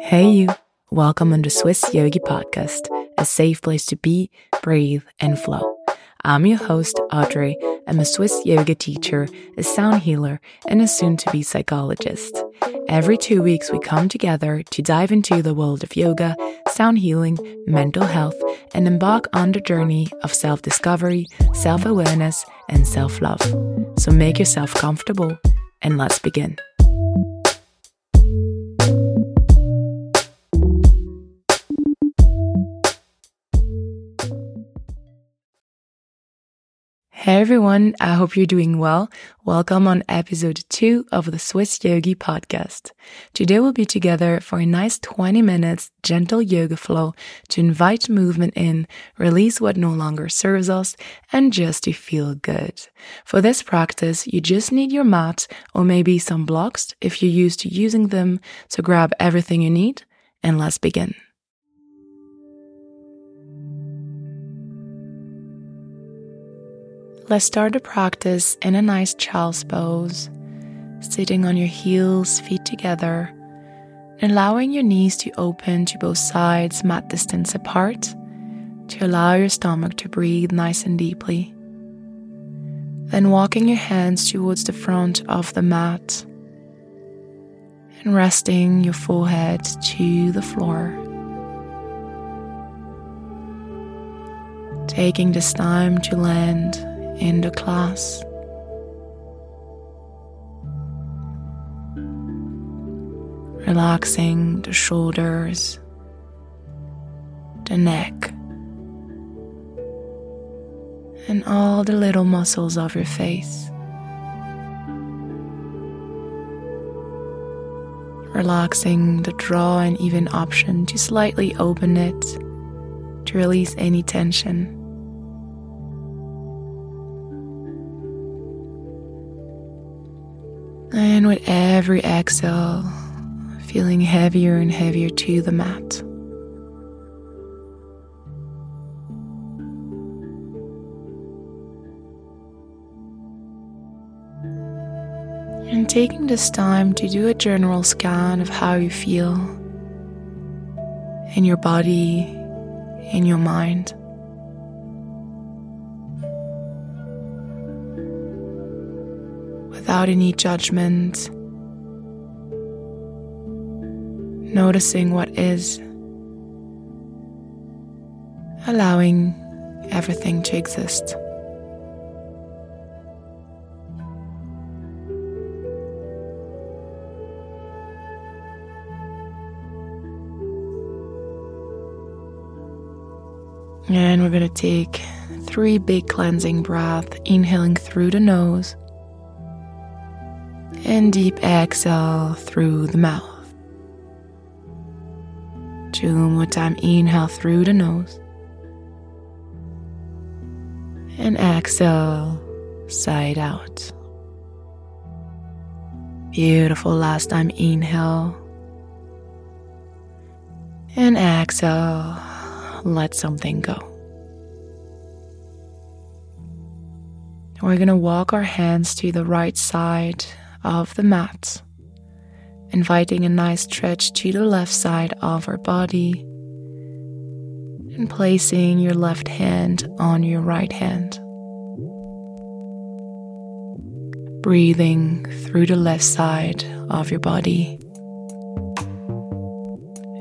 Hey, you. Welcome on the Swiss Yogi Podcast, a safe place to be, breathe, and flow. I'm your host, Audrey. I'm a Swiss yoga teacher, a sound healer, and a soon to be psychologist. Every two weeks, we come together to dive into the world of yoga, sound healing, mental health, and embark on the journey of self discovery, self awareness, and self love. So make yourself comfortable and let's begin. Hey everyone, I hope you're doing well. Welcome on episode 2 of the Swiss Yogi podcast. Today we'll be together for a nice 20 minutes gentle yoga flow to invite movement in, release what no longer serves us, and just to feel good. For this practice, you just need your mat or maybe some blocks if you're used to using them. So grab everything you need and let's begin. Let's start the practice in a nice child's pose, sitting on your heels, feet together, and allowing your knees to open to both sides, mat distance apart, to allow your stomach to breathe nice and deeply. Then walking your hands towards the front of the mat and resting your forehead to the floor. Taking this time to land in the class. Relaxing the shoulders, the neck, and all the little muscles of your face. Relaxing the draw and even option to slightly open it to release any tension. And with every exhale, feeling heavier and heavier to the mat. And taking this time to do a general scan of how you feel in your body, in your mind. Without any judgment, noticing what is, allowing everything to exist. And we're going to take three big cleansing breaths, inhaling through the nose and deep exhale through the mouth. Two more time, inhale through the nose. And exhale, side out. Beautiful. Last time, inhale. And exhale, let something go. We're going to walk our hands to the right side of the mat, inviting a nice stretch to the left side of our body and placing your left hand on your right hand. Breathing through the left side of your body.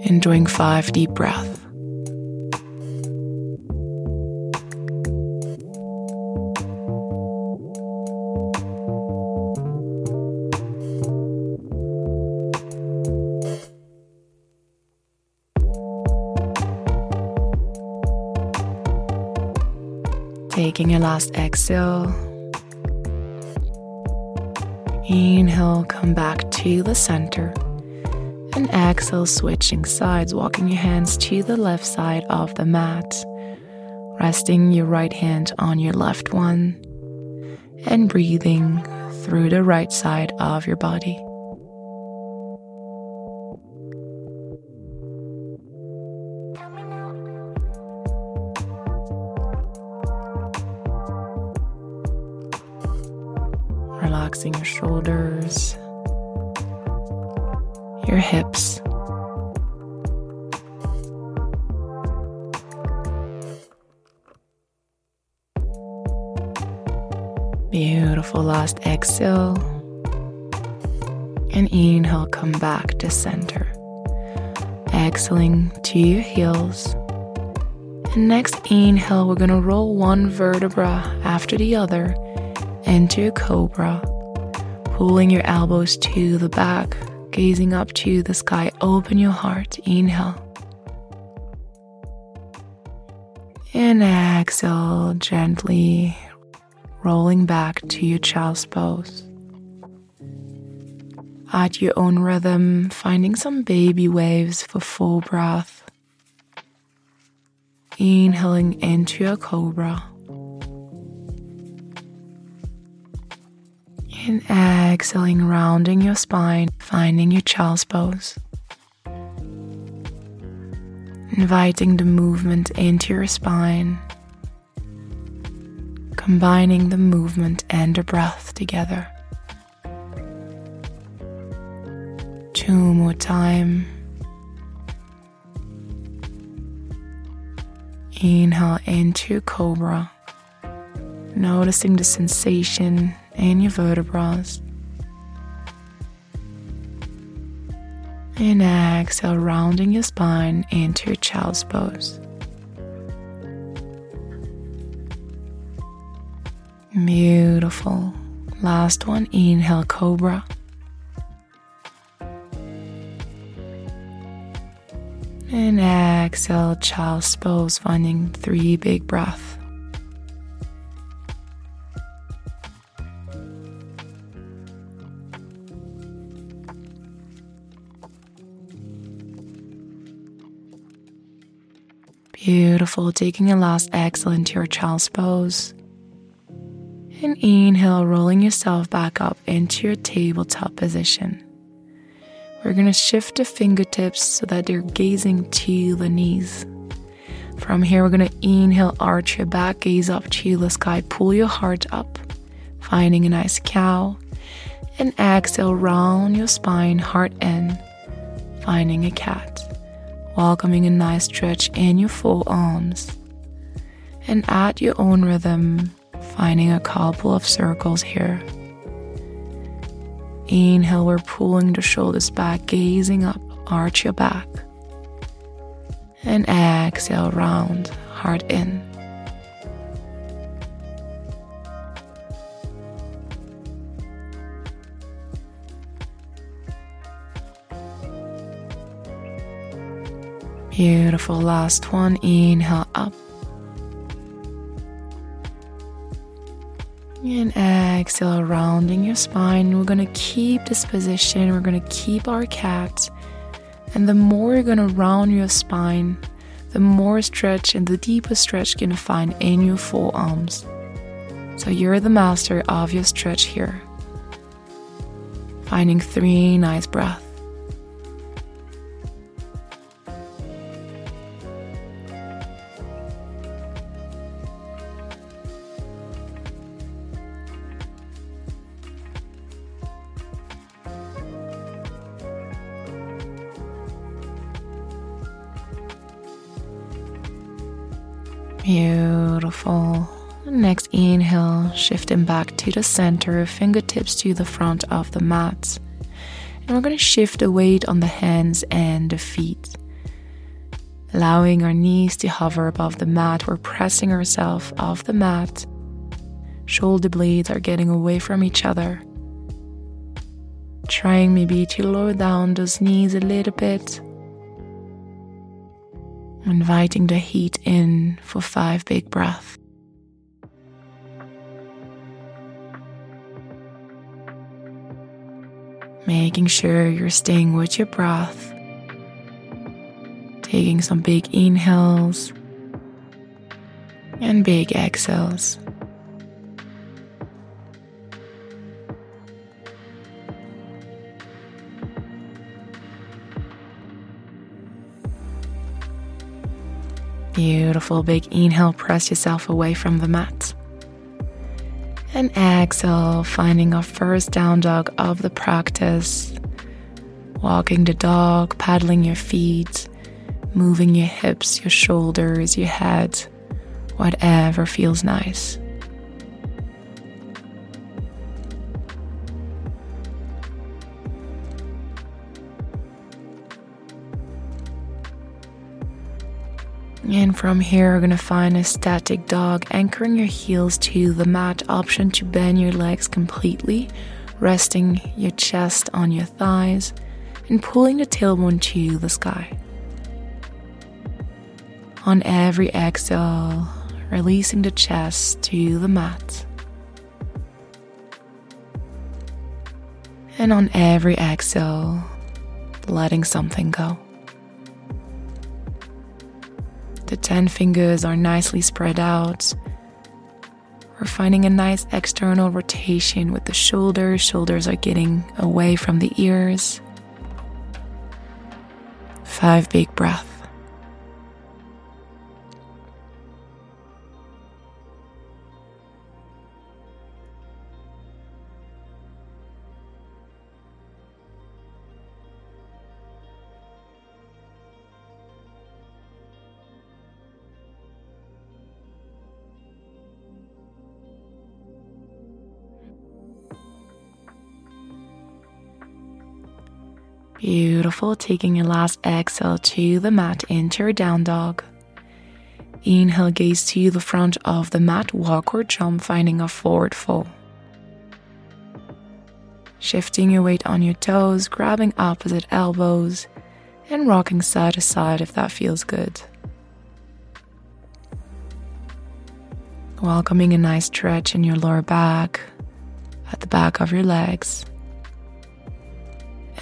Enjoying five deep breaths. Taking a last exhale. Inhale, come back to the center. And exhale, switching sides, walking your hands to the left side of the mat, resting your right hand on your left one, and breathing through the right side of your body. Beautiful last exhale. And inhale, come back to center. Exhaling to your heels. And next inhale, we're going to roll one vertebra after the other into a cobra, pulling your elbows to the back, gazing up to the sky. Open your heart. Inhale. And exhale gently, rolling back to your child's pose. At your own rhythm, finding some baby waves for full breath. Inhaling into a cobra. And exhaling, rounding your spine, finding your child's pose. Inviting the movement into your spine, combining the movement and the breath together. Two more time. Inhale into cobra, noticing the sensation in your vertebrae. And exhale, rounding your spine into child's pose. Beautiful. Last one, inhale, cobra. And exhale, child's pose, finding three big breaths. Beautiful. Taking a last exhale into your child's pose. And inhale, rolling yourself back up into your tabletop position. We're going to shift the fingertips so that they're gazing to the knees. From here, we're going to inhale, arch your back, gaze up to the sky, pull your heart up, finding a nice cow. And exhale, round your spine, heart in, finding a cat welcoming a nice stretch in your forearms. And at your own rhythm, finding a couple of circles here. Inhale, we're pulling the shoulders back, gazing up, arch your back. And exhale, round, heart in. Beautiful. Last one. Inhale up. And exhale, rounding your spine. We're to keep this position. We're to keep our cat. And the more you're to round your spine, the more stretch and the deeper stretch you're to find in your forearms. So you're the master of your stretch here. Finding three nice breaths. Beautiful. Next inhale, shifting back to the center, fingertips to the front of the mat. And we're going to shift the weight on the hands and the feet. Allowing our knees to hover above the mat, we're pressing ourselves off the mat. Shoulder blades are getting away from each other. Trying maybe to lower down those knees a little bit inviting the heat in for five big breaths. Making sure you're staying with your breath, taking some big inhales and big exhales. Beautiful. Big inhale, press yourself away from the mat. And exhale, finding our first down dog of the practice. Walking the dog, paddling your feet, moving your hips, your shoulders, your head, whatever feels nice. And from here, we're going to find a static dog, anchoring your heels to the mat. Option to bend your legs completely, resting your chest on your thighs, and pulling the tailbone to the sky. On every exhale, releasing the chest to the mat. And on every exhale, letting something go. The 10 fingers are nicely spread out. We're finding a nice external rotation with the shoulders. Shoulders are getting away from the ears. Five big breaths. Beautiful. Taking your last exhale to the mat into your down dog. Inhale, gaze to the front of the mat, walk or jump, finding a forward fold. Shifting your weight on your toes, grabbing opposite elbows, and rocking side to side if that feels good. Welcoming a nice stretch in your lower back, at the back of your legs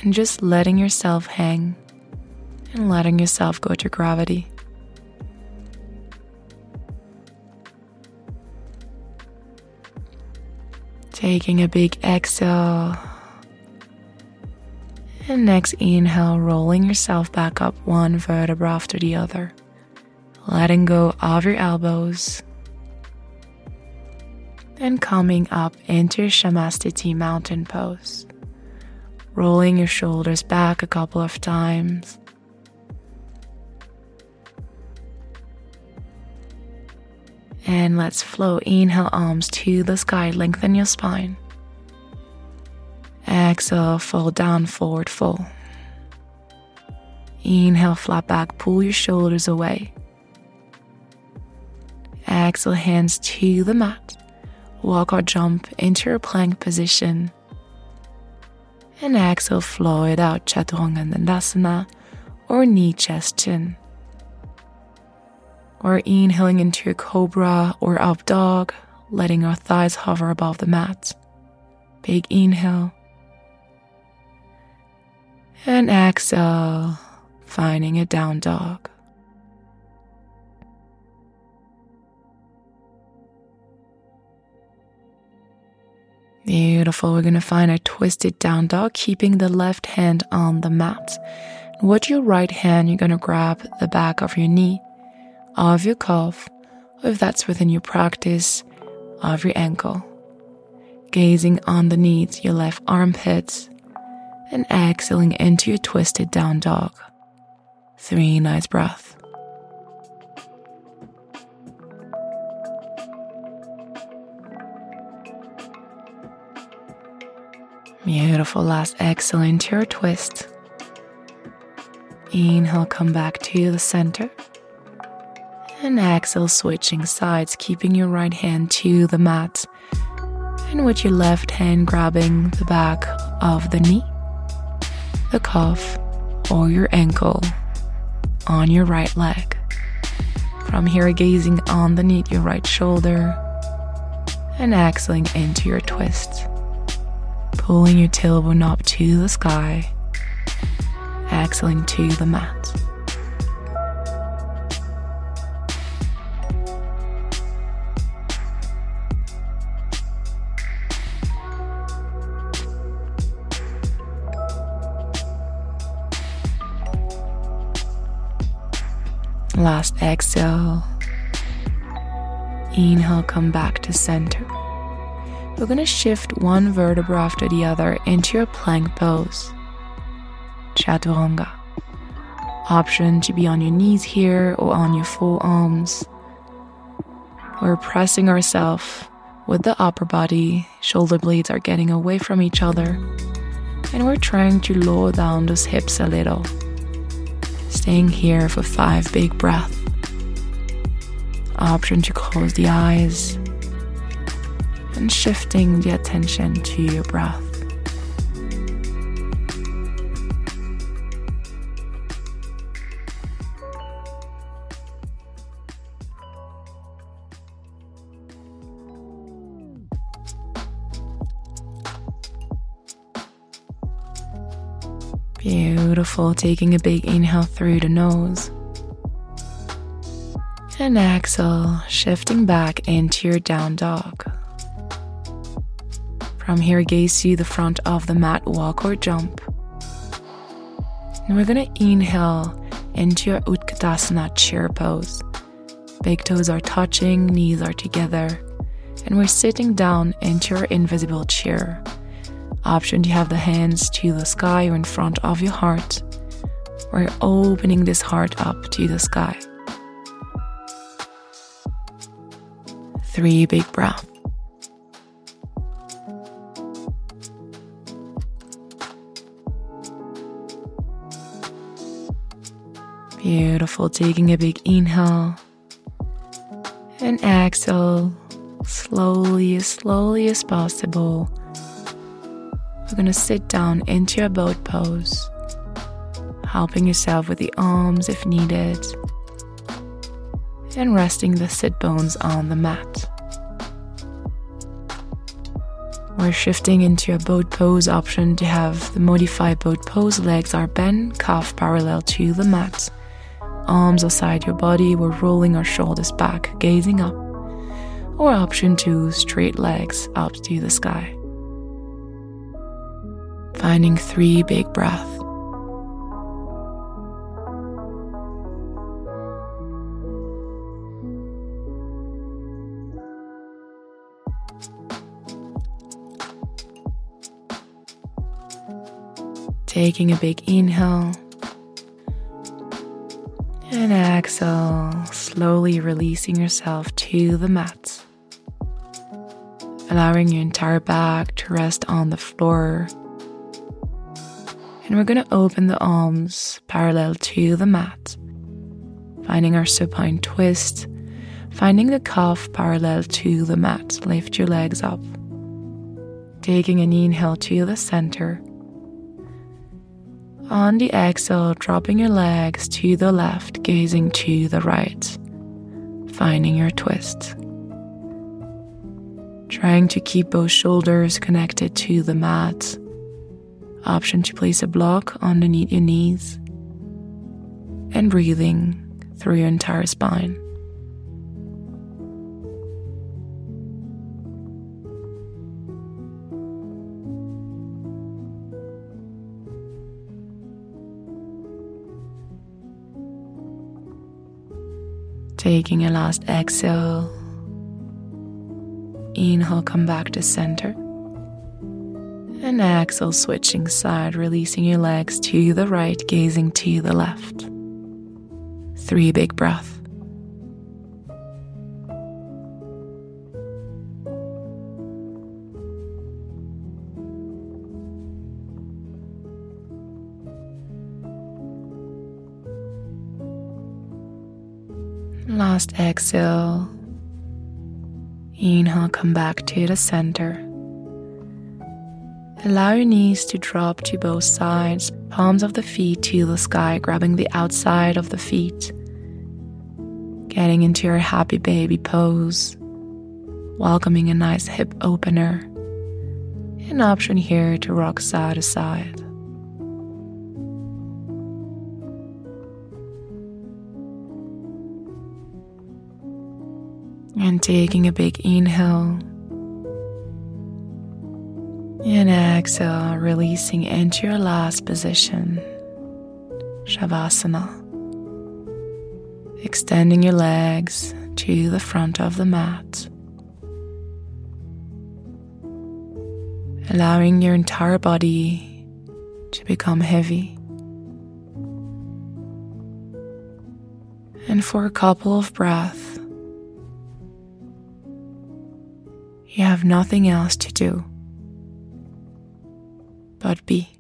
and just letting yourself hang and letting yourself go to gravity. Taking a big exhale. And next inhale, rolling yourself back up one vertebra after the other. Letting go of your elbows. And coming up into Samasthiti mountain pose rolling your shoulders back a couple of times. And let's flow. Inhale, arms to the sky, lengthen your spine. Exhale, fall down, forward fold. Inhale, flat back, pull your shoulders away. Exhale, hands to the mat. Walk or jump into your plank position and exhale, flow it out, Chaturanga Dandasana or knee chest chin. Or inhaling into your cobra or up dog, letting our thighs hover above the mat. Big inhale. And exhale, finding a down dog. Beautiful. We're going to find a twisted down dog, keeping the left hand on the mat. With your right hand, you're going to grab the back of your knee, of your calf, or if that's within your practice, of your ankle. Gazing underneath your left armpit and exhaling into your twisted down dog. Three nice breaths. Beautiful. Last exhale into your twist. Inhale, come back to the center. And exhale, switching sides, keeping your right hand to the mat. And with your left hand grabbing the back of the knee, the calf, or your ankle on your right leg. From here, gazing underneath your right shoulder and exhaling into your twist pulling your tailbone up to the sky, exhaling to the mat. Last exhale. Inhale, come back to center we're going to shift one vertebra after the other into your plank pose. Chaturanga. Option to be on your knees here or on your forearms. We're pressing ourselves with the upper body, shoulder blades are getting away from each other, and we're trying to lower down those hips a little. Staying here for five big breaths. Option to close the eyes and shifting the attention to your breath. Beautiful. Taking a big inhale through the nose. And exhale, shifting back into your down dog. From here, gaze to the front of the mat, walk or jump. And we're gonna inhale into your Utkatasana chair pose. Big toes are touching, knees are together, and we're sitting down into your invisible chair option to have the hands to the sky or in front of your heart, you're opening this heart up to the sky. Three big breaths. Beautiful. Taking a big inhale and exhale slowly, as slowly as possible we're to sit down into your boat pose, helping yourself with the arms if needed, and resting the sit bones on the mat. We're shifting into a boat pose option to have the modified boat pose. Legs are bent, calf parallel to the mat. Arms aside your body, we're rolling our shoulders back, gazing up. Or option two, straight legs up to the sky finding three big breaths. Taking a big inhale and exhale, slowly releasing yourself to the mat, allowing your entire back to rest on the floor and we're going to open the arms parallel to the mat, finding our supine twist, finding the calf parallel to the mat. Lift your legs up, taking an inhale to the center. On the exhale, dropping your legs to the left, gazing to the right, finding your twist. Trying to keep both shoulders connected to the mat option to place a block underneath your knees and breathing through your entire spine. Taking a last exhale, inhale, come back to center. And exhale, switching side, releasing your legs to the right, gazing to the left. Three big breaths. Last exhale. Inhale, come back to the center. Allow your knees to drop to both sides, palms of the feet to the sky, grabbing the outside of the feet. Getting into your happy baby pose, welcoming a nice hip opener. An option here to rock side to side. And taking a big inhale and exhale, releasing into your last position, Shavasana. Extending your legs to the front of the mat. Allowing your entire body to become heavy. And for a couple of breaths, you have nothing else to do but be.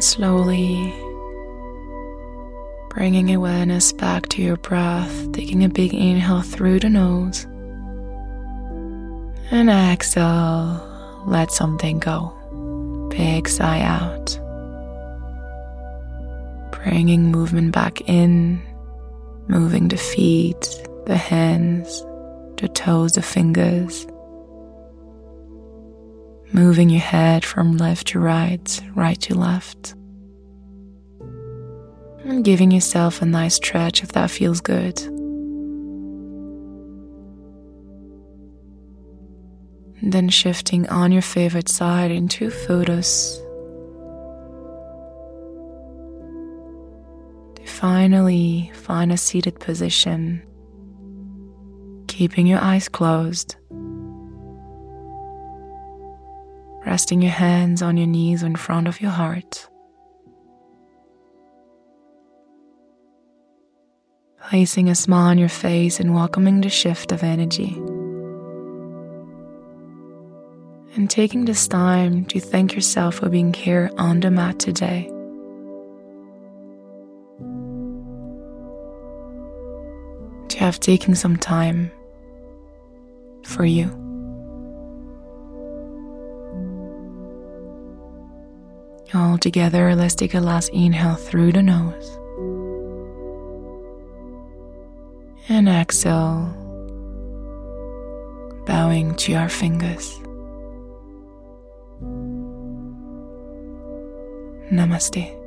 Slowly bringing awareness back to your breath, taking a big inhale through the nose. And exhale, let something go. Big sigh out. Bringing movement back in, moving the feet, the hands, the toes, the fingers. Moving your head from left to right, right to left. And giving yourself a nice stretch if that feels good. Then shifting on your favorite side into photos. To finally find a seated position, keeping your eyes closed. Resting your hands on your knees in front of your heart. Placing a smile on your face and welcoming the shift of energy. And taking this time to thank yourself for being here on the mat today. To have taken some time for you. All together, let's take a last inhale through the nose. And exhale, bowing to our fingers. Namaste.